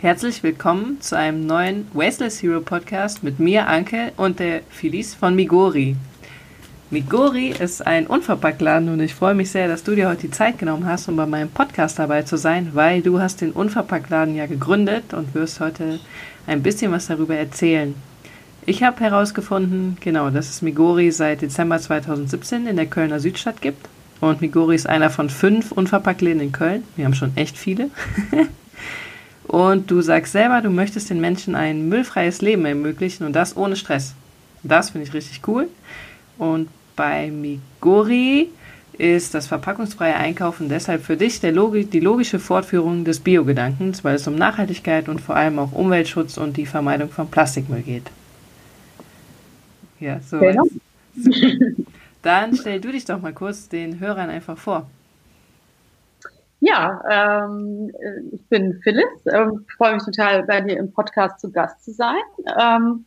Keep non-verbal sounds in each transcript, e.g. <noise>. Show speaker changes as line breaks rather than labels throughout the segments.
Herzlich willkommen zu einem neuen Wasteless Hero Podcast mit mir, Anke, und der Felice von Migori. Migori ist ein Unverpacktladen und ich freue mich sehr, dass du dir heute die Zeit genommen hast, um bei meinem Podcast dabei zu sein, weil du hast den Unverpacktladen ja gegründet und wirst heute ein bisschen was darüber erzählen. Ich habe herausgefunden, genau, dass es Migori seit Dezember 2017 in der Kölner Südstadt gibt. Und Migori ist einer von fünf Unverpacktläden in Köln. Wir haben schon echt viele. <laughs> und du sagst selber, du möchtest den Menschen ein müllfreies Leben ermöglichen und das ohne Stress. Das finde ich richtig cool. Und bei Migori ist das verpackungsfreie Einkaufen deshalb für dich Logi die logische Fortführung des Biogedankens, weil es um Nachhaltigkeit und vor allem auch Umweltschutz und die Vermeidung von Plastikmüll geht. Ja, so. Genau. Dann stell du dich doch mal kurz den Hörern einfach vor.
Ja, ähm, ich bin Phyllis. Ähm, freue mich total, bei dir im Podcast zu Gast zu sein. Ähm,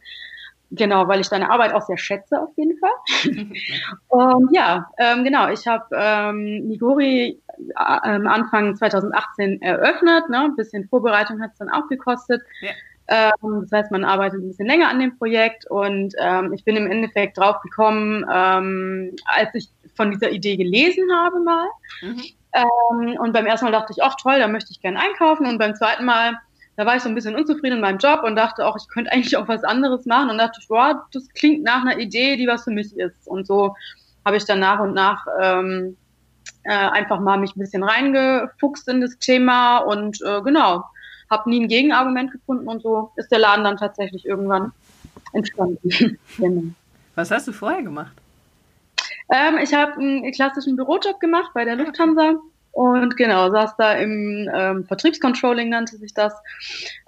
genau, weil ich deine Arbeit auch sehr schätze auf jeden Fall. <laughs> Und ja, ähm, genau, ich habe ähm, Nigori äh, Anfang 2018 eröffnet. Ne? Ein bisschen Vorbereitung hat es dann auch gekostet. Ja. Ähm, das heißt, man arbeitet ein bisschen länger an dem Projekt und ähm, ich bin im Endeffekt drauf gekommen, ähm, als ich von dieser Idee gelesen habe mal. Mhm. Ähm, und beim ersten Mal dachte ich, ach toll, da möchte ich gerne einkaufen. Und beim zweiten Mal, da war ich so ein bisschen unzufrieden in meinem Job und dachte auch, ich könnte eigentlich auch was anderes machen. Und dachte ich, wow, das klingt nach einer Idee, die was für mich ist. Und so habe ich dann nach und nach ähm, äh, einfach mal mich ein bisschen reingefuchst in das Thema und äh, genau habe nie ein Gegenargument gefunden und so ist der Laden dann tatsächlich irgendwann entstanden. <laughs>
genau. Was hast du vorher gemacht?
Ähm, ich habe einen klassischen Bürojob gemacht bei der Lufthansa und genau, saß da im ähm, Vertriebscontrolling nannte sich das.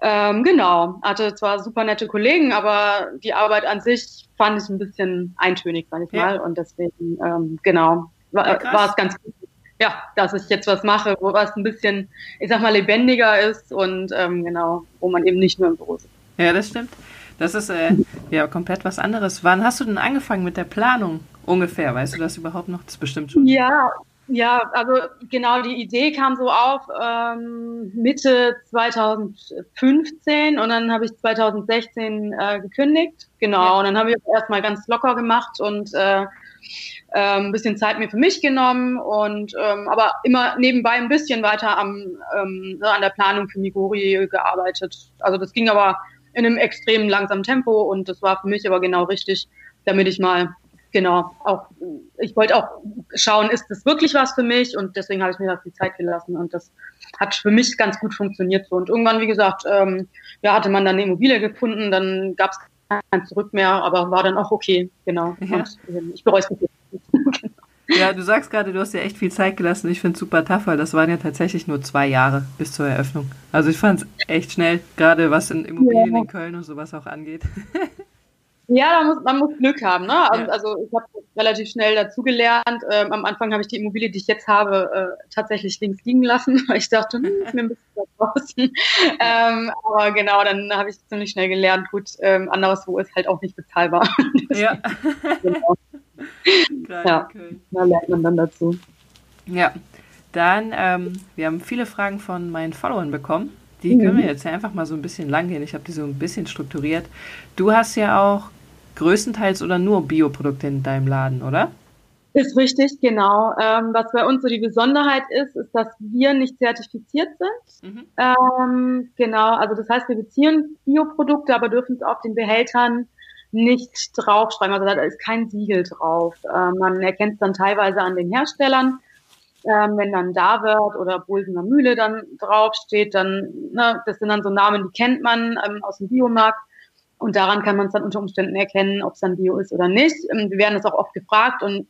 Ähm, genau, hatte zwar super nette Kollegen, aber die Arbeit an sich fand ich ein bisschen eintönig, sag ich ja. mal. Und deswegen, ähm, genau, war, ja, war es ganz gut, ja, dass ich jetzt was mache, wo was ein bisschen, ich sag mal, lebendiger ist und ähm, genau, wo man eben nicht nur im Büro sitzt.
Ja, das stimmt. Das ist äh, ja komplett was anderes. Wann hast du denn angefangen mit der Planung ungefähr? Weißt du das überhaupt noch? Das ist bestimmt schon.
Ja, ja, also genau, die Idee kam so auf ähm, Mitte 2015 und dann habe ich 2016 äh, gekündigt. Genau, ja. und dann habe ich erstmal ganz locker gemacht und äh, ähm, ein bisschen Zeit mir für mich genommen und ähm, aber immer nebenbei ein bisschen weiter am, ähm, an der Planung für Migori gearbeitet. Also das ging aber in einem extrem langsamen Tempo und das war für mich aber genau richtig, damit ich mal genau auch ich wollte auch schauen, ist das wirklich was für mich und deswegen habe ich mir das die Zeit gelassen und das hat für mich ganz gut funktioniert so und irgendwann wie gesagt ähm, ja hatte man dann eine Immobilie gefunden, dann gab es kein Zurück mehr, aber war dann auch okay, genau. Ja. Und, ähm, ich bereue es nicht.
Ja, du sagst gerade, du hast dir echt viel Zeit gelassen. Ich finde es super tough, weil das waren ja tatsächlich nur zwei Jahre bis zur Eröffnung. Also ich fand es echt schnell, gerade was in Immobilien ja. in Köln und sowas auch angeht. <laughs>
Ja, muss, man muss Glück haben. Ne? Also, ja. also ich habe relativ schnell dazugelernt. Ähm, am Anfang habe ich die Immobilie, die ich jetzt habe, äh, tatsächlich links liegen lassen, <laughs> weil ich dachte, hm, ist mir ein bisschen da draußen. <laughs> ähm, aber genau, dann habe ich ziemlich schnell gelernt, gut, ähm, anderswo ist halt auch nicht bezahlbar. ja. genau. <laughs> ja, da lernt man dann dazu.
Ja, dann, ähm, wir haben viele Fragen von meinen Followern bekommen. Die können wir mhm. jetzt ja einfach mal so ein bisschen lang gehen. Ich habe die so ein bisschen strukturiert. Du hast ja auch größtenteils oder nur Bioprodukte in deinem Laden, oder?
Ist richtig, genau. Ähm, was bei uns so die Besonderheit ist, ist, dass wir nicht zertifiziert sind. Mhm. Ähm, genau, also das heißt, wir beziehen Bioprodukte, aber dürfen es auf den Behältern nicht draufschreiben. Also da ist kein Siegel drauf. Ähm, man erkennt es dann teilweise an den Herstellern. Ähm, wenn dann da wird oder Bulsener Mühle dann draufsteht, dann, ne, das sind dann so Namen, die kennt man ähm, aus dem Biomarkt. Und daran kann man es dann unter Umständen erkennen, ob es dann Bio ist oder nicht. Ähm, wir werden das auch oft gefragt und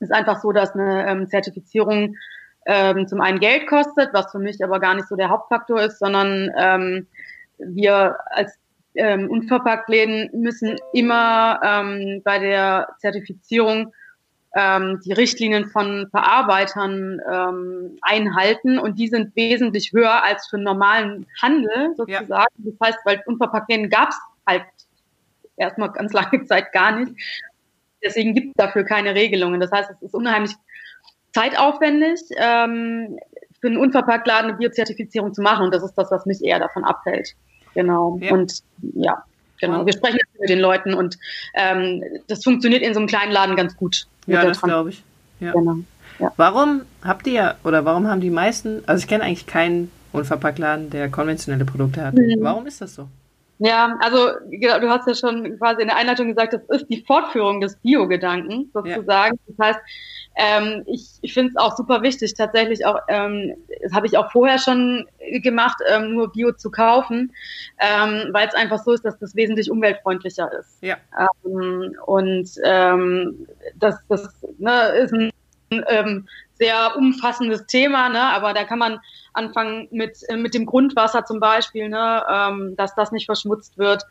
es ist einfach so, dass eine ähm, Zertifizierung ähm, zum einen Geld kostet, was für mich aber gar nicht so der Hauptfaktor ist, sondern ähm, wir als ähm, Unverpacktläden müssen immer ähm, bei der Zertifizierung ähm, die Richtlinien von Verarbeitern ähm, einhalten und die sind wesentlich höher als für normalen Handel sozusagen. Ja. Das heißt, weil Unverpacktläden gab es halt erstmal ganz lange <laughs> Zeit gar nicht. Deswegen gibt es dafür keine Regelungen. Das heißt, es ist unheimlich zeitaufwendig. Ähm, für einen Unverpacktladen eine Biozertifizierung zu machen. Und das ist das, was mich eher davon abhält. Genau. Ja. Und ja, genau. Wir sprechen mit den Leuten und ähm, das funktioniert in so einem kleinen Laden ganz gut.
Ja, das glaube ich. Ja. Genau. Ja. Warum habt ihr oder warum haben die meisten, also ich kenne eigentlich keinen Unverpacktladen, der konventionelle Produkte hat. Mhm. Warum ist das so?
Ja, also du hast ja schon quasi in der Einleitung gesagt, das ist die Fortführung des Bio-Gedanken sozusagen. Ja. Das heißt, ähm, ich, ich finde es auch super wichtig, tatsächlich auch, ähm, das habe ich auch vorher schon gemacht, ähm, nur Bio zu kaufen, ähm, weil es einfach so ist, dass das wesentlich umweltfreundlicher ist. Ja. Ähm, und ähm, das, das ne, ist ein ähm, sehr umfassendes Thema, ne? aber da kann man anfangen mit, äh, mit dem Grundwasser zum Beispiel, ne? ähm, dass das nicht verschmutzt wird.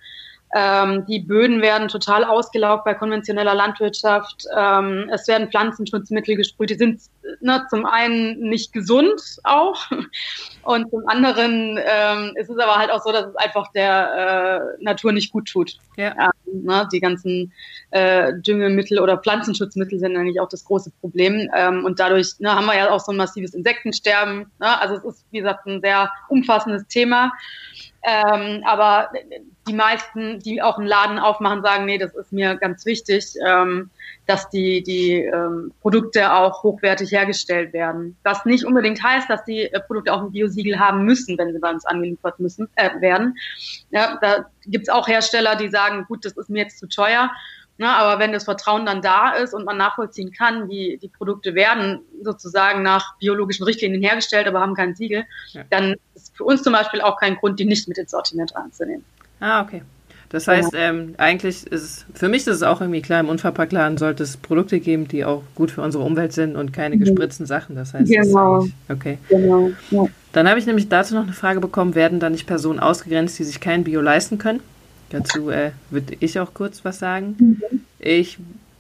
Ähm, die Böden werden total ausgelaugt bei konventioneller Landwirtschaft. Ähm, es werden Pflanzenschutzmittel gesprüht. Die sind ne, zum einen nicht gesund auch <laughs> und zum anderen ähm, ist es aber halt auch so, dass es einfach der äh, Natur nicht gut tut. Ja. Ähm, ne, die ganzen äh, Düngemittel oder Pflanzenschutzmittel sind eigentlich auch das große Problem ähm, und dadurch ne, haben wir ja auch so ein massives Insektensterben. Ne? Also es ist, wie gesagt, ein sehr umfassendes Thema. Ähm, aber die meisten, die auch einen Laden aufmachen, sagen, nee, das ist mir ganz wichtig, ähm, dass die, die ähm, Produkte auch hochwertig hergestellt werden. Was nicht unbedingt heißt, dass die äh, Produkte auch ein Biosiegel haben müssen, wenn sie bei uns angeliefert müssen, äh, werden. Ja, da gibt's auch Hersteller, die sagen, gut, das ist mir jetzt zu teuer. Ne, aber wenn das Vertrauen dann da ist und man nachvollziehen kann, wie die Produkte werden sozusagen nach biologischen Richtlinien hergestellt, aber haben kein Siegel, ja. dann ist für uns zum Beispiel auch kein Grund, die nicht mit ins Sortiment reinzunehmen.
Ah, okay. Das heißt, ja. ähm, eigentlich ist es, für mich ist es auch irgendwie klar, im Unverpacktladen sollte es Produkte geben, die auch gut für unsere Umwelt sind und keine mhm. gespritzten Sachen. Das heißt,
genau.
Okay. Genau. Ja. Dann habe ich nämlich dazu noch eine Frage bekommen, werden da nicht Personen ausgegrenzt, die sich kein Bio leisten können? Dazu äh, würde ich auch kurz was sagen. Mhm. Ich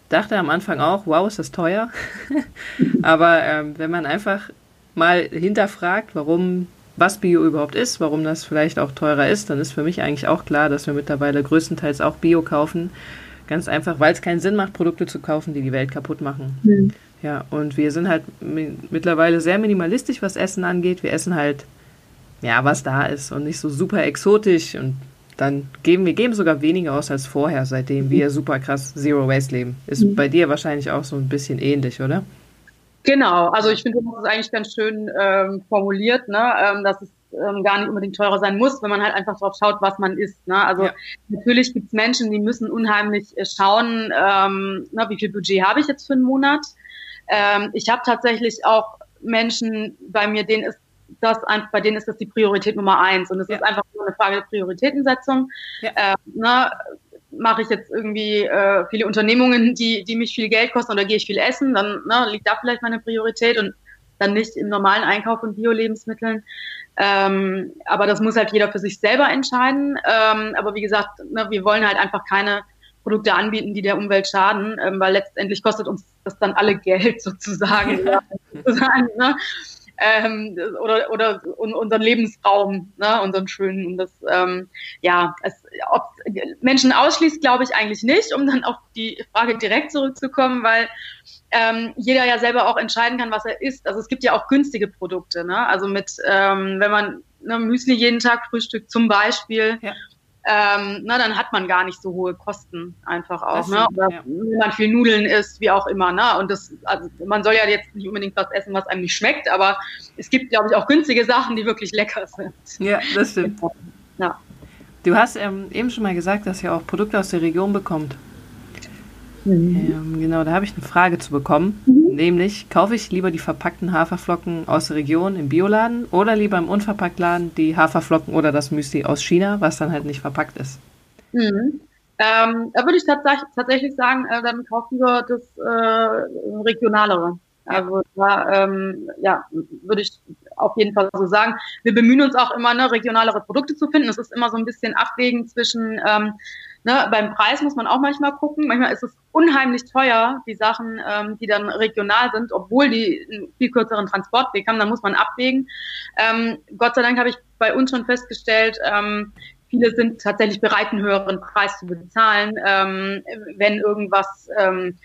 dachte am Anfang auch, wow, ist das teuer. <laughs> Aber ähm, wenn man einfach mal hinterfragt, warum was Bio überhaupt ist, warum das vielleicht auch teurer ist, dann ist für mich eigentlich auch klar, dass wir mittlerweile größtenteils auch Bio kaufen. Ganz einfach, weil es keinen Sinn macht, Produkte zu kaufen, die die Welt kaputt machen. Mhm. Ja, und wir sind halt mittlerweile sehr minimalistisch, was Essen angeht. Wir essen halt, ja, was da ist und nicht so super exotisch und dann geben wir geben sogar weniger aus als vorher, seitdem wir super krass Zero Waste leben. Ist mhm. bei dir wahrscheinlich auch so ein bisschen ähnlich, oder?
Genau, also ich finde, das ist eigentlich ganz schön ähm, formuliert, ne? ähm, dass es ähm, gar nicht unbedingt teurer sein muss, wenn man halt einfach drauf schaut, was man isst. Ne? Also ja. natürlich gibt's Menschen, die müssen unheimlich äh, schauen, ähm, na, wie viel Budget habe ich jetzt für einen Monat. Ähm, ich habe tatsächlich auch Menschen bei mir, denen ist das einfach, bei denen ist das die Priorität Nummer eins. Und es ja. ist einfach nur eine Frage der Prioritätensetzung. Ja. Äh, ne, mache ich jetzt irgendwie äh, viele Unternehmungen, die, die mich viel Geld kosten oder gehe ich viel essen, dann ne, liegt da vielleicht meine Priorität und dann nicht im normalen Einkauf von Bio-Lebensmitteln. Ähm, aber das muss halt jeder für sich selber entscheiden. Ähm, aber wie gesagt, ne, wir wollen halt einfach keine Produkte anbieten, die der Umwelt schaden, ähm, weil letztendlich kostet uns das dann alle Geld <laughs> sozusagen. <laughs> sozusagen ne? Ähm, oder, oder unseren Lebensraum, ne, unseren schönen. Und das, ähm, ja, es, ob Menschen ausschließt, glaube ich eigentlich nicht, um dann auf die Frage direkt zurückzukommen, weil ähm, jeder ja selber auch entscheiden kann, was er isst. Also es gibt ja auch günstige Produkte, ne? Also mit, ähm, wenn man ne, Müsli jeden Tag frühstückt zum Beispiel, ja ähm, na, dann hat man gar nicht so hohe Kosten einfach auch. ne? Oder ja. wenn man viel Nudeln isst, wie auch immer. Ne? Und das, also man soll ja jetzt nicht unbedingt was essen, was einem nicht schmeckt, aber es gibt, glaube ich, auch günstige Sachen, die wirklich lecker sind.
Ja, das stimmt. Ja. Du hast ähm, eben schon mal gesagt, dass ihr auch Produkte aus der Region bekommt. Mhm. Ähm, genau, da habe ich eine Frage zu bekommen. Mhm. Nämlich, kaufe ich lieber die verpackten Haferflocken aus der Region im Bioladen oder lieber im Unverpacktladen die Haferflocken oder das Müsli aus China, was dann halt nicht verpackt ist?
Mhm. Ähm, da würde ich tatsächlich, sagen, äh, dann kaufen wir das äh, regionalere. Also da ähm, ja, würde ich auf jeden Fall so sagen. Wir bemühen uns auch immer, ne, regionalere Produkte zu finden. Es ist immer so ein bisschen abwägen zwischen ähm, Ne, beim Preis muss man auch manchmal gucken. Manchmal ist es unheimlich teuer, die Sachen, ähm, die dann regional sind, obwohl die einen viel kürzeren Transportweg haben. Da muss man abwägen. Ähm, Gott sei Dank habe ich bei uns schon festgestellt, ähm, viele sind tatsächlich bereit, einen höheren Preis zu bezahlen, ähm, wenn irgendwas ähm,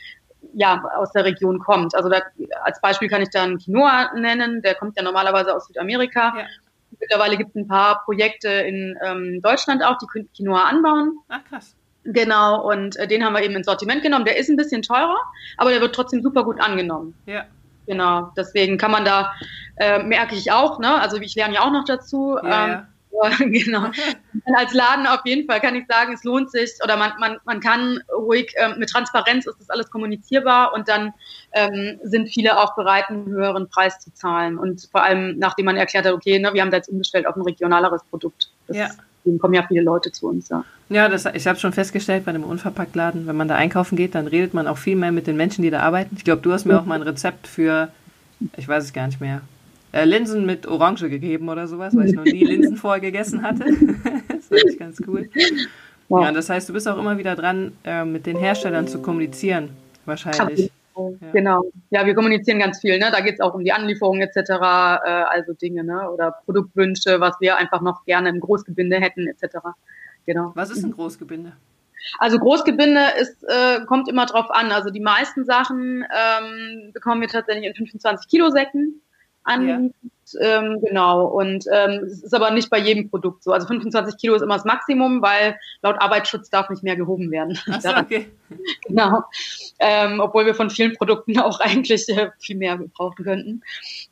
ja, aus der Region kommt. Also da, als Beispiel kann ich da einen Quinoa nennen, der kommt ja normalerweise aus Südamerika. Ja. Mittlerweile gibt es ein paar Projekte in ähm, Deutschland auch, die Quinoa anbauen. Ach krass. Genau, und äh, den haben wir eben ins Sortiment genommen. Der ist ein bisschen teurer, aber der wird trotzdem super gut angenommen. Ja. Genau, deswegen kann man da, äh, merke ich auch, ne? also ich lerne ja auch noch dazu. Ja, ähm, ja <laughs> genau. als Laden auf jeden Fall kann ich sagen, es lohnt sich oder man, man, man kann ruhig, ähm, mit Transparenz ist das alles kommunizierbar und dann ähm, sind viele auch bereit, einen höheren Preis zu zahlen. Und vor allem, nachdem man erklärt hat, okay, ne, wir haben da jetzt umgestellt auf ein regionaleres Produkt. Das ja. Deswegen kommen ja viele Leute zu uns. Ja,
ja das, ich habe schon festgestellt bei dem Unverpacktladen, wenn man da einkaufen geht, dann redet man auch viel mehr mit den Menschen, die da arbeiten. Ich glaube, du hast mir auch mal ein Rezept für, ich weiß es gar nicht mehr, äh, Linsen mit Orange gegeben oder sowas, weil ich noch nie Linsen <laughs> vorher gegessen hatte. <laughs> das fand ich ganz cool. Ja. ja, das heißt, du bist auch immer wieder dran, äh, mit den Herstellern zu kommunizieren, wahrscheinlich.
Ja. Genau. Ja, wir kommunizieren ganz viel. Ne? Da geht es auch um die Anlieferung etc., äh, also Dinge, ne? oder Produktwünsche, was wir einfach noch gerne im Großgebinde hätten etc.
Genau. Was ist ein Großgebinde?
Also Großgebinde ist, äh, kommt immer drauf an. Also die meisten Sachen ähm, bekommen wir tatsächlich in 25 Kilo Säcken angeliefert. Ähm, genau. Und ähm, es ist aber nicht bei jedem Produkt so. Also 25 Kilo ist immer das Maximum, weil laut Arbeitsschutz darf nicht mehr gehoben werden. Ach so, <laughs> okay. genau. Ähm, obwohl wir von vielen Produkten auch <laughs> eigentlich äh, viel mehr brauchen könnten.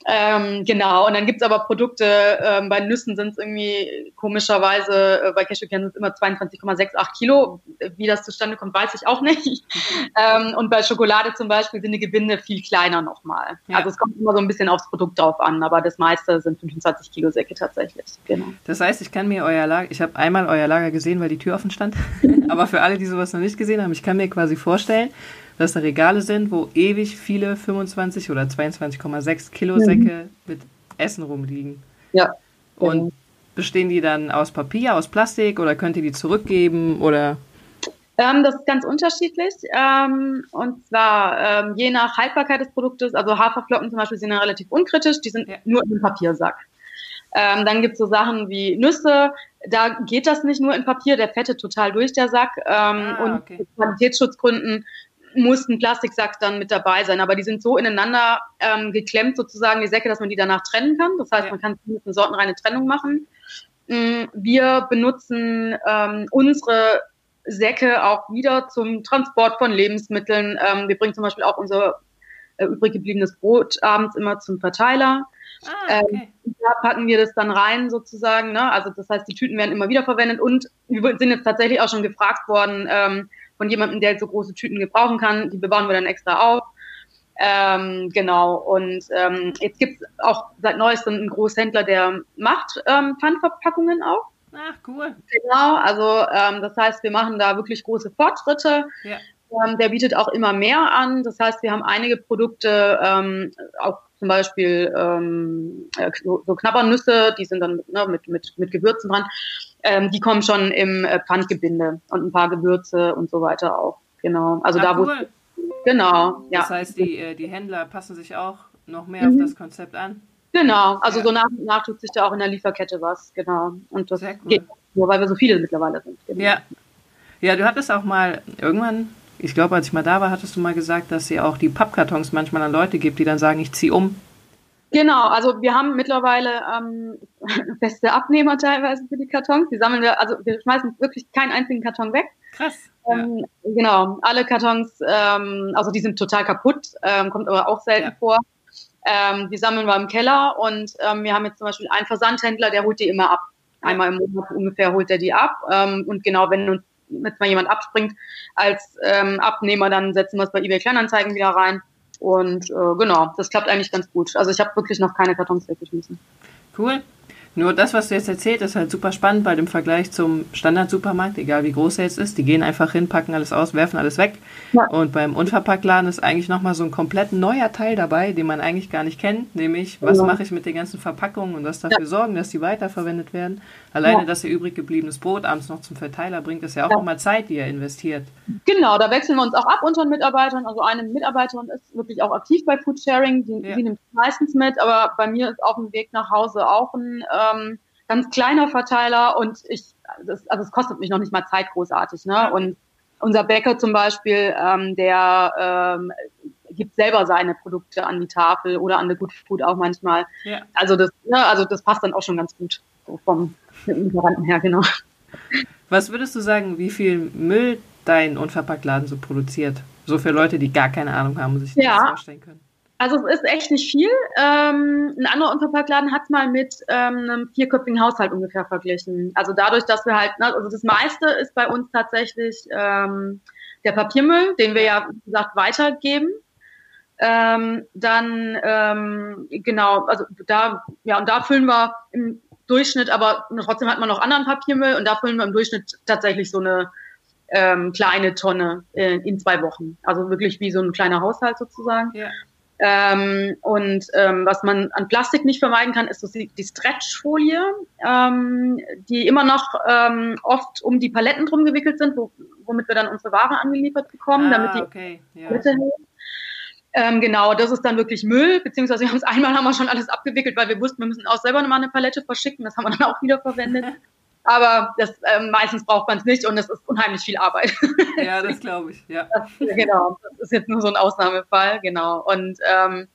Ähm, genau. Und dann gibt's aber Produkte, ähm, bei Nüssen sind es irgendwie komischerweise, äh, bei Cashewkernen sind es immer 22,68 Kilo. Wie das zustande kommt, weiß ich auch nicht. <laughs> ähm, und bei Schokolade zum Beispiel sind die Gebinde viel kleiner nochmal. Ja. Also es kommt immer so ein bisschen aufs Produkt drauf an, aber das meiste sind 25 Kilo Säcke tatsächlich. Genau.
Das heißt, ich kann mir euer Lager, ich habe einmal euer Lager gesehen, weil die Tür offen stand, <laughs> aber für alle, die sowas noch nicht gesehen haben, ich kann mir quasi vorstellen, dass da Regale sind, wo ewig viele 25 oder 22,6 Kilo Säcke mhm. mit Essen rumliegen. Ja. Und genau. bestehen die dann aus Papier, aus Plastik oder könnt ihr die zurückgeben oder?
Ähm, das ist ganz unterschiedlich. Ähm, und zwar ähm, je nach Haltbarkeit des Produktes, also Haferflocken zum Beispiel sind ja relativ unkritisch, die sind ja. nur im Papiersack. Ähm, dann gibt es so Sachen wie Nüsse, da geht das nicht nur in Papier, der fettet total durch der Sack. Ähm, ah, und okay. aus Qualitätsschutzgründen muss ein Plastiksack dann mit dabei sein. Aber die sind so ineinander ähm, geklemmt sozusagen, die Säcke, dass man die danach trennen kann. Das heißt, ja. man kann mit einer sortenreine Trennung machen. Mm, wir benutzen ähm, unsere Säcke auch wieder zum Transport von Lebensmitteln. Ähm, wir bringen zum Beispiel auch unser äh, übrig gebliebenes Brot abends immer zum Verteiler. Ah, okay. ähm, da packen wir das dann rein sozusagen. Ne? Also das heißt, die Tüten werden immer wieder verwendet und wir sind jetzt tatsächlich auch schon gefragt worden ähm, von jemandem, der so große Tüten gebrauchen kann. Die bebauen wir dann extra auf. Ähm, genau, und ähm, jetzt gibt es auch seit neuestem einen Großhändler, der macht ähm, Pfandverpackungen auch. Ach, cool. Genau, also ähm, das heißt, wir machen da wirklich große Fortschritte. Ja. Ähm, der bietet auch immer mehr an. Das heißt, wir haben einige Produkte, ähm, auch zum Beispiel ähm, äh, so, Knabbernüsse, die sind dann ne, mit, mit, mit Gewürzen dran. Ähm, die kommen schon im äh, Pfandgebinde und ein paar Gewürze und so weiter auch. Genau. Also ah, da cool. wo genau.
Ja. Das heißt, die, äh, die Händler passen sich auch noch mehr mhm. auf das Konzept an.
Genau, also ja. so nach und nach tut sich da auch in der Lieferkette was, genau. Und das cool. geht nur, weil wir so viele mittlerweile sind.
Genau. Ja. Ja, du hattest auch mal irgendwann, ich glaube, als ich mal da war, hattest du mal gesagt, dass ihr auch die Pappkartons manchmal an Leute gibt, die dann sagen, ich ziehe um.
Genau, also wir haben mittlerweile ähm, <laughs> feste Abnehmer teilweise für die Kartons. Die sammeln wir, also wir schmeißen wirklich keinen einzigen Karton weg. Krass. Ähm, ja. Genau, alle Kartons, ähm, also die sind total kaputt, ähm, kommt aber auch selten ja. vor. Ähm, die sammeln wir im Keller und ähm, wir haben jetzt zum Beispiel einen Versandhändler, der holt die immer ab. Einmal im Monat ungefähr holt er die ab. Ähm, und genau, wenn uns jetzt mal jemand abspringt als ähm, Abnehmer, dann setzen wir es bei eBay Kleinanzeigen wieder rein. Und äh, genau, das klappt eigentlich ganz gut. Also ich habe wirklich noch keine Kartons weggeschmissen.
Cool. Nur das, was du jetzt erzählt, ist halt super spannend bei dem Vergleich zum Standard-Supermarkt, egal wie groß er jetzt ist. Die gehen einfach hin, packen alles aus, werfen alles weg. Ja. Und beim Unverpacktladen ist eigentlich nochmal so ein komplett neuer Teil dabei, den man eigentlich gar nicht kennt, nämlich was ja. mache ich mit den ganzen Verpackungen und was dafür sorgen, dass die weiterverwendet werden. Alleine, dass ihr übrig gebliebenes Brot abends noch zum Verteiler bringt, ist ja auch nochmal Zeit, die ihr investiert.
Genau, da wechseln wir uns auch ab unter den Mitarbeitern. Also eine Mitarbeiterin ist wirklich auch aktiv bei Foodsharing, die, die nimmt meistens mit, aber bei mir ist auf dem Weg nach Hause auch ein ähm, ganz kleiner Verteiler und ich, das, also es kostet mich noch nicht mal Zeit großartig, ne? Und unser Bäcker zum Beispiel, ähm, der ähm, gibt selber seine Produkte an die Tafel oder an der Good Food auch manchmal. Ja. Also das, ja, also das passt dann auch schon ganz gut so vom Lieferanten her, genau.
Was würdest du sagen, wie viel Müll dein Unverpacktladen so produziert? So für Leute, die gar keine Ahnung haben und sich ja. das vorstellen können.
Also es ist echt nicht viel. Ähm, ein anderer Unverpacktladen hat es mal mit ähm, einem vierköpfigen Haushalt ungefähr verglichen. Also dadurch, dass wir halt, also das meiste ist bei uns tatsächlich ähm, der Papiermüll, den wir ja, wie gesagt, weitergeben. Ähm, dann ähm, genau, also da, ja, und da füllen wir im Durchschnitt, aber trotzdem hat man noch anderen Papiermüll und da füllen wir im Durchschnitt tatsächlich so eine ähm, kleine Tonne äh, in zwei Wochen. Also wirklich wie so ein kleiner Haushalt sozusagen. Ja. Ähm, und ähm, was man an Plastik nicht vermeiden kann, ist so die, Stretchfolie, ähm, die immer noch ähm, oft um die Paletten drum gewickelt sind, wo, womit wir dann unsere Ware angeliefert bekommen, ah, damit die okay. ja. Palette hält. Ähm, genau, das ist dann wirklich Müll, beziehungsweise wir haben es einmal haben wir schon alles abgewickelt, weil wir wussten, wir müssen auch selber nochmal eine Palette verschicken. Das haben wir dann auch wieder verwendet. <laughs> Aber das, ähm, meistens braucht man es nicht und es ist unheimlich viel Arbeit.
Ja, das <laughs> glaube ich, ja.
Das, genau, das ist jetzt nur so ein Ausnahmefall, genau. Und ähm,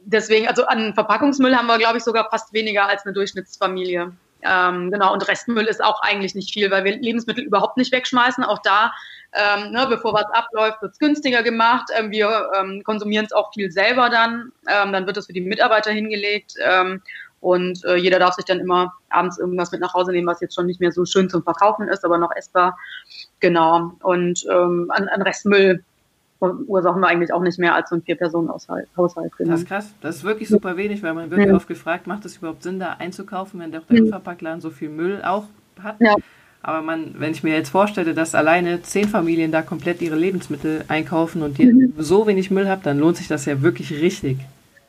deswegen, also an Verpackungsmüll haben wir, glaube ich, sogar fast weniger als eine Durchschnittsfamilie. Ähm, genau, und Restmüll ist auch eigentlich nicht viel, weil wir Lebensmittel überhaupt nicht wegschmeißen. Auch da ähm, ne, bevor was abläuft, wird es günstiger gemacht. Ähm, wir ähm, konsumieren es auch viel selber dann. Ähm, dann wird es für die Mitarbeiter hingelegt. Ähm, und äh, jeder darf sich dann immer abends irgendwas mit nach Hause nehmen, was jetzt schon nicht mehr so schön zum Verkaufen ist, aber noch essbar. Genau. Und ähm, an, an Restmüll verursachen wir eigentlich auch nicht mehr als so ein Vier-Personen-Haushalt.
Genau. Das ist krass. Das ist wirklich super wenig, weil man wird ja. oft gefragt, macht es überhaupt Sinn, da einzukaufen, wenn der mhm. Verpackladen so viel Müll auch hat? Ja. Aber man, wenn ich mir jetzt vorstelle, dass alleine zehn Familien da komplett ihre Lebensmittel einkaufen und ihr mhm. so wenig Müll habt, dann lohnt sich das ja wirklich richtig.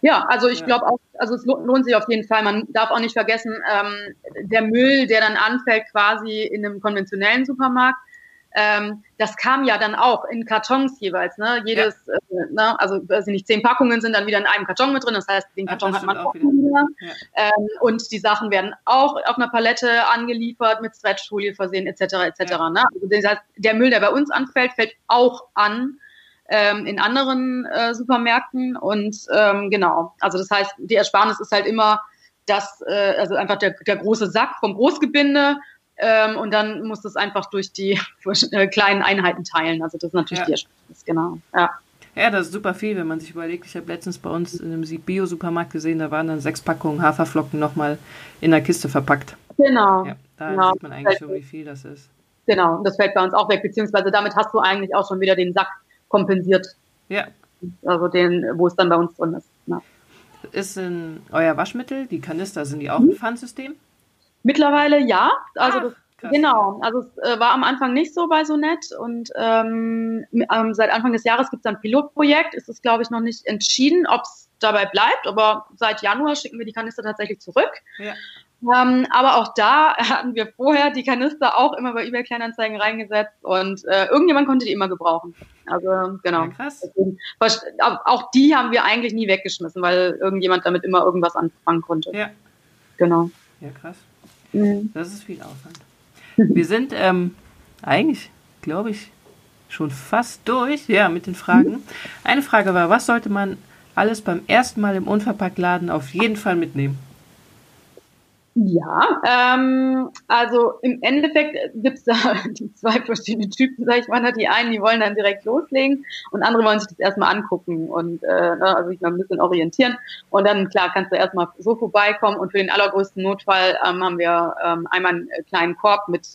Ja, also ich glaube auch, also es lohnt sich auf jeden Fall. Man darf auch nicht vergessen, ähm, der Müll, der dann anfällt quasi in einem konventionellen Supermarkt, ähm, das kam ja dann auch in Kartons jeweils, ne? Jedes, ja. äh, ne? also weiß ich nicht, zehn Packungen sind dann wieder in einem Karton mit drin. Das heißt, den Karton hat man auch wieder. wieder. Ja. Ähm, und die Sachen werden auch auf einer Palette angeliefert, mit Stretchfolie versehen, etc. etc. Ja. Ne? Also das heißt, der Müll, der bei uns anfällt, fällt auch an ähm, in anderen äh, Supermärkten. Und ähm, genau, also das heißt, die Ersparnis ist halt immer das, äh, also einfach der, der große Sack vom Großgebinde ähm, und dann muss das einfach durch die <laughs> äh, kleinen Einheiten teilen. Also das ist natürlich ja. die Ersparnis, genau. Ja.
Ja, das ist super viel, wenn man sich überlegt. Ich habe letztens bei uns in einem Bio-Supermarkt gesehen, da waren dann sechs Packungen Haferflocken nochmal in der Kiste verpackt.
Genau.
Ja, da genau. sieht man eigentlich schon, wie viel das ist.
Genau, das fällt bei uns auch weg, beziehungsweise damit hast du eigentlich auch schon wieder den Sack kompensiert.
Ja.
Also den, wo es dann bei uns drin ist. Ja.
Ist in euer Waschmittel, die Kanister, sind die auch mhm. ein Pfandsystem?
Mittlerweile ja. Also Ach, das, genau. Also es äh, war am Anfang nicht so bei Sonett und ähm, ähm, seit Anfang des Jahres gibt es ein Pilotprojekt. Ist es, glaube ich, noch nicht entschieden, ob es dabei bleibt, aber seit Januar schicken wir die Kanister tatsächlich zurück. Ja. Ähm, aber auch da <laughs> hatten wir vorher die Kanister auch immer bei eBay Kleinanzeigen reingesetzt und äh, irgendjemand konnte die immer gebrauchen. Also genau. Ja, krass. Deswegen, auch die haben wir eigentlich nie weggeschmissen, weil irgendjemand damit immer irgendwas anfangen konnte.
Ja.
Genau.
Ja, krass. Mhm. Das ist viel Aufwand. Wir sind ähm, eigentlich, glaube ich, schon fast durch, ja, mit den Fragen. Eine Frage war, was sollte man alles beim ersten Mal im Unverpacktladen auf jeden Fall mitnehmen?
Ja, ähm, also im Endeffekt gibt es da <laughs> die zwei verschiedenen Typen, sag ich mal. Die einen, die wollen dann direkt loslegen und andere wollen sich das erstmal angucken und äh, ne, also sich mal ein bisschen orientieren. Und dann, klar, kannst du erstmal so vorbeikommen und für den allergrößten Notfall ähm, haben wir ähm, einmal einen kleinen Korb mit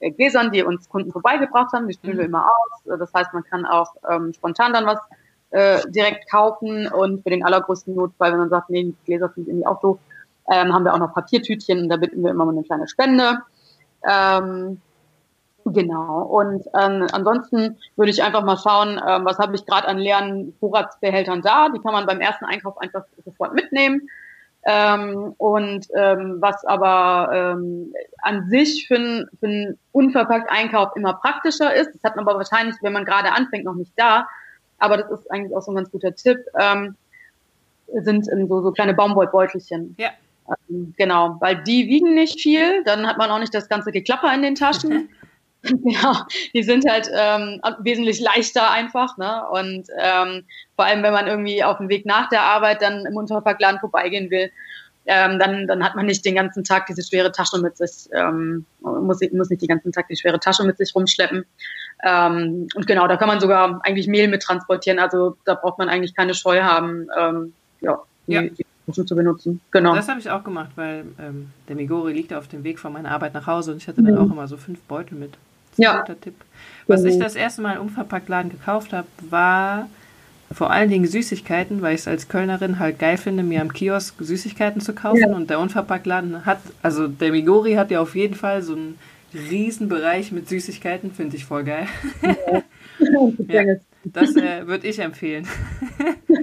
äh, Gläsern, die uns Kunden vorbeigebracht haben. Die spülen wir mhm. immer aus. Das heißt, man kann auch ähm, spontan dann was äh, direkt kaufen und für den allergrößten Notfall, wenn man sagt, nee, die Gläser sind irgendwie auch doof, ähm, haben wir auch noch Papiertütchen, da bitten wir immer mal eine kleine Spende. Ähm, genau. Und ähm, ansonsten würde ich einfach mal schauen, ähm, was habe ich gerade an leeren Vorratsbehältern da. Die kann man beim ersten Einkauf einfach sofort mitnehmen. Ähm, und ähm, was aber ähm, an sich für, ein, für einen unverpackt Einkauf immer praktischer ist, das hat man aber wahrscheinlich, wenn man gerade anfängt, noch nicht da, aber das ist eigentlich auch so ein ganz guter Tipp, ähm, sind so, so kleine Baumwollbeutelchen.
Ja.
Ähm, genau, weil die wiegen nicht viel, dann hat man auch nicht das ganze Geklapper in den Taschen. <laughs> Genau, die sind halt ähm, wesentlich leichter einfach, ne? Und ähm, vor allem, wenn man irgendwie auf dem Weg nach der Arbeit dann im Untervergladen vorbeigehen will, ähm, dann, dann hat man nicht den ganzen Tag diese schwere Tasche mit sich, ähm, muss, muss nicht den ganzen Tag die schwere Tasche mit sich rumschleppen. Ähm, und genau, da kann man sogar eigentlich Mehl mit transportieren. Also da braucht man eigentlich keine Scheu haben, ähm, ja, die, ja. die Taschen zu benutzen. Genau.
Das habe ich auch gemacht, weil ähm, der Migori liegt auf dem Weg von meiner Arbeit nach Hause und ich hatte dann mhm. auch immer so fünf Beutel mit. Das ist ja. ein guter Tipp. Was mhm. ich das erste Mal im Unverpacktladen gekauft habe, war vor allen Dingen Süßigkeiten, weil ich es als Kölnerin halt geil finde, mir am Kiosk Süßigkeiten zu kaufen. Ja. Und der Unverpacktladen hat, also der Migori hat ja auf jeden Fall so einen riesen Bereich mit Süßigkeiten, finde ich voll geil. Ja. <laughs> <laughs> ja, das äh, würde ich empfehlen. <laughs>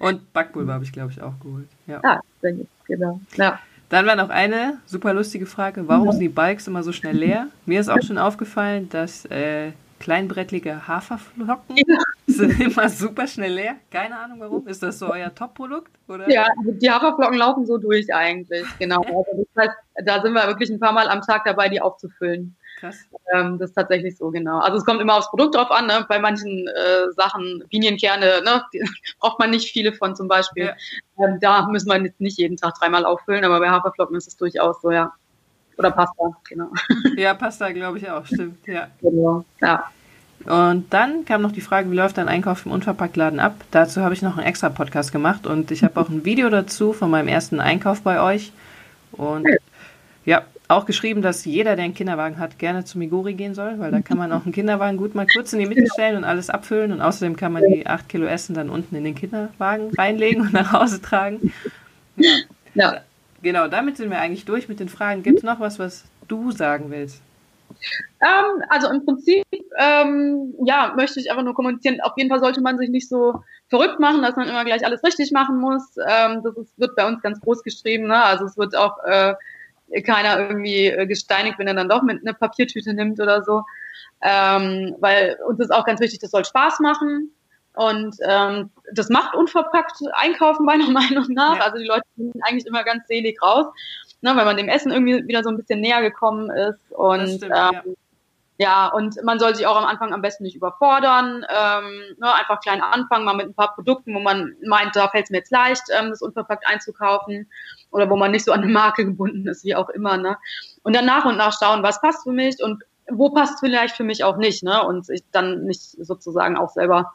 Und Backpulver habe ich, glaube ich, auch geholt. Ja, ah, sehr gut, genau. Ja. Dann war noch eine super lustige Frage: Warum sind die Bikes immer so schnell leer? Mir ist auch schon aufgefallen, dass äh, kleinbrettlige Haferflocken ja. <laughs> sind immer super schnell leer. Keine Ahnung warum. Ist das so euer Top-Produkt?
Ja, also die Haferflocken laufen so durch eigentlich. Genau. <laughs> Also das heißt, da sind wir wirklich ein paar Mal am Tag dabei, die aufzufüllen. Krass. Ähm, das ist tatsächlich so, genau. Also es kommt immer aufs Produkt drauf an. Ne? Bei manchen äh, Sachen, Pinienkerne, ne? <laughs> braucht man nicht viele von zum Beispiel. Ja. Ähm, da müssen wir nicht jeden Tag dreimal auffüllen, aber bei Haferflocken ist es durchaus so, ja. Oder Pasta, genau. <laughs>
Ja, Pasta glaube ich auch, stimmt, ja. Genau, ja. Und dann kam noch die Frage, wie läuft dein Einkauf im Unverpacktladen ab? Dazu habe ich noch einen extra Podcast gemacht und ich habe auch ein Video dazu von meinem ersten Einkauf bei euch. Und ja, auch geschrieben, dass jeder, der einen Kinderwagen hat, gerne zu Migori gehen soll, weil da kann man auch einen Kinderwagen gut mal kurz in die Mitte stellen und alles abfüllen. Und außerdem kann man die 8 Kilo Essen dann unten in den Kinderwagen reinlegen und nach Hause tragen. Ja. ja. Genau, damit sind wir eigentlich durch mit den Fragen. Gibt es noch was, was du sagen willst?
Ähm, also im Prinzip, ähm, ja, möchte ich einfach nur kommunizieren. Auf jeden Fall sollte man sich nicht so verrückt machen, dass man immer gleich alles richtig machen muss. Ähm, das ist, wird bei uns ganz groß geschrieben. Ne? Also es wird auch äh, keiner irgendwie äh, gesteinigt, wenn er dann doch mit einer Papiertüte nimmt oder so. Ähm, weil uns ist auch ganz wichtig, das soll Spaß machen. Und ähm, das macht unverpackt Einkaufen <laughs> meiner Meinung nach. Ja. Also die Leute sind eigentlich immer ganz selig raus, ne, weil man dem Essen irgendwie wieder so ein bisschen näher gekommen ist. Und stimmt, ähm, ja. Ja. und man soll sich auch am Anfang am besten nicht überfordern. Ähm, ne, einfach klein anfangen, mal mit ein paar Produkten, wo man meint, da fällt es mir jetzt leicht, ähm, das unverpackt einzukaufen. Oder wo man nicht so an eine Marke gebunden ist, wie auch immer. Ne? Und dann nach und nach schauen, was passt für mich und wo passt vielleicht für mich auch nicht. Ne? Und ich dann nicht sozusagen auch selber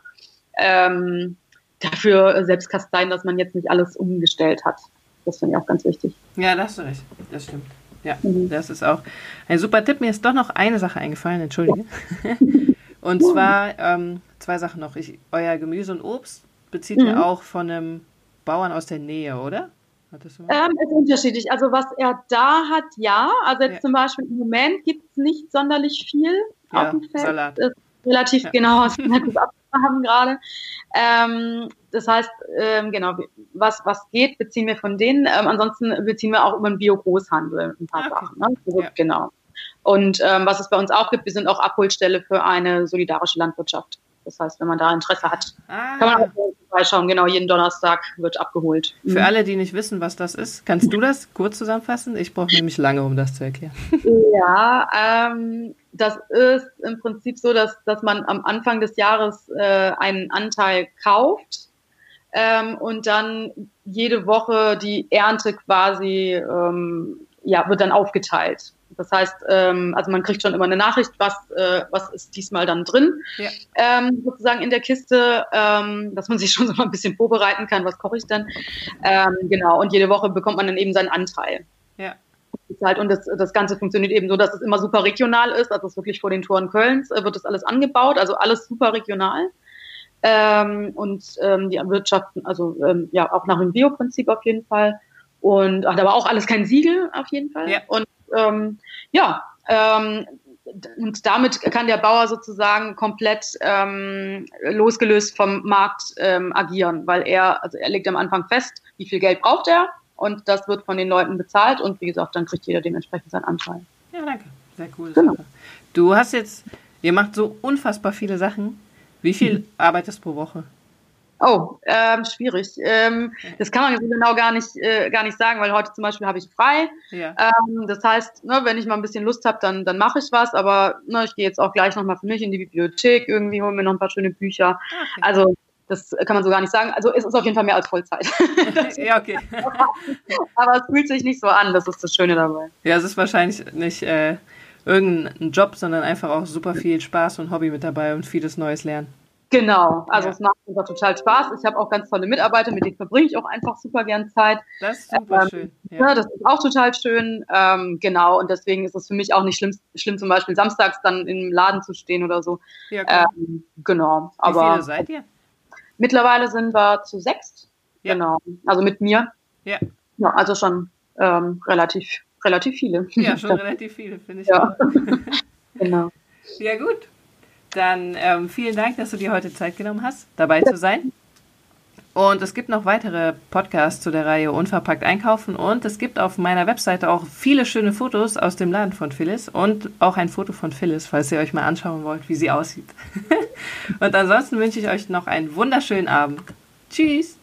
ähm, dafür selbst kasteien, dass man jetzt nicht alles umgestellt hat. Das finde ich auch ganz wichtig.
Ja, das recht. Das stimmt. Ja, mhm. das ist auch ein super Tipp. Mir ist doch noch eine Sache eingefallen, entschuldige. <laughs> und zwar ähm, zwei Sachen noch. Ich, euer Gemüse und Obst bezieht mhm. ihr auch von einem Bauern aus der Nähe, oder?
Ähm, ist unterschiedlich. Also was er da hat, ja. Also jetzt ja. zum Beispiel im Moment gibt es nicht sonderlich viel ja, auf dem Feld. Salat. Ist relativ ja. genau, <laughs> haben gerade. Ähm, das heißt, ähm, genau, was, was geht, beziehen wir von denen. Ähm, ansonsten beziehen wir auch über den Bio-Großhandel ein paar okay. Sachen. Ne? Also, ja. Genau. Und ähm, was es bei uns auch gibt, wir sind auch Abholstelle für eine solidarische Landwirtschaft. Das heißt, wenn man da Interesse hat, ah. kann man auch vorbeischauen. Genau, jeden Donnerstag wird abgeholt.
Für mhm. alle, die nicht wissen, was das ist, kannst du das kurz zusammenfassen? Ich brauche nämlich lange, um das zu erklären.
Ja, ähm, das ist im Prinzip so, dass, dass man am Anfang des Jahres äh, einen Anteil kauft ähm, und dann jede Woche die Ernte quasi ähm, ja, wird dann aufgeteilt. Das heißt, ähm, also man kriegt schon immer eine Nachricht, was, äh, was ist diesmal dann drin, ja. ähm, sozusagen in der Kiste, ähm, dass man sich schon so mal ein bisschen vorbereiten kann, was koche ich dann. Ähm, genau, und jede Woche bekommt man dann eben seinen Anteil. Ja. Und das, das Ganze funktioniert eben so, dass es immer super regional ist, also es ist wirklich vor den Toren Kölns äh, wird das alles angebaut, also alles super regional. Ähm, und ähm, die wirtschaften, also ähm, ja, auch nach dem Bioprinzip auf jeden Fall. Und da war auch alles kein Siegel auf jeden Fall. Ja. Und ähm, ja, ähm, und damit kann der Bauer sozusagen komplett ähm, losgelöst vom Markt ähm, agieren, weil er, also er legt am Anfang fest, wie viel Geld braucht er und das wird von den Leuten bezahlt und wie gesagt, dann kriegt jeder dementsprechend seinen Anteil.
Ja, danke. Sehr cool. Genau. Du hast jetzt, ihr macht so unfassbar viele Sachen. Wie viel mhm. arbeitest pro Woche?
Oh, ähm, schwierig. Ähm, das kann man so genau gar nicht, äh, gar nicht sagen, weil heute zum Beispiel habe ich frei. Ja. Ähm, das heißt, ne, wenn ich mal ein bisschen Lust habe, dann, dann mache ich was. Aber ne, ich gehe jetzt auch gleich nochmal für mich in die Bibliothek, irgendwie holen mir noch ein paar schöne Bücher. Ah, okay. Also das kann man so gar nicht sagen. Also es ist auf jeden Fall mehr als Vollzeit. <laughs> ja, okay. <laughs> Aber es fühlt sich nicht so an, das ist das Schöne dabei.
Ja, es ist wahrscheinlich nicht äh, irgendein Job, sondern einfach auch super viel Spaß und Hobby mit dabei und vieles Neues lernen.
Genau, also ja. es macht einfach total Spaß. Ich habe auch ganz tolle Mitarbeiter, mit denen verbringe ich auch einfach super gern Zeit. Das ist super ähm, schön. Ja. ja. das ist auch total schön. Ähm, genau, und deswegen ist es für mich auch nicht schlimm, schlimm zum Beispiel samstags dann im Laden zu stehen oder so. Ja, ähm, genau. Wie aber viele seid ihr? Mittlerweile sind wir zu sechs. Ja. Genau, also mit mir. Ja. Ja, also schon ähm, relativ, relativ viele.
Ja, schon <laughs> relativ viele, finde ich. Ja. <laughs> genau. Ja, gut. Dann ähm, vielen Dank, dass du dir heute Zeit genommen hast, dabei ja. zu sein. Und es gibt noch weitere Podcasts zu der Reihe Unverpackt einkaufen. Und es gibt auf meiner Webseite auch viele schöne Fotos aus dem Laden von Phyllis und auch ein Foto von Phyllis, falls ihr euch mal anschauen wollt, wie sie aussieht. <laughs> und ansonsten wünsche ich euch noch einen wunderschönen Abend. Tschüss!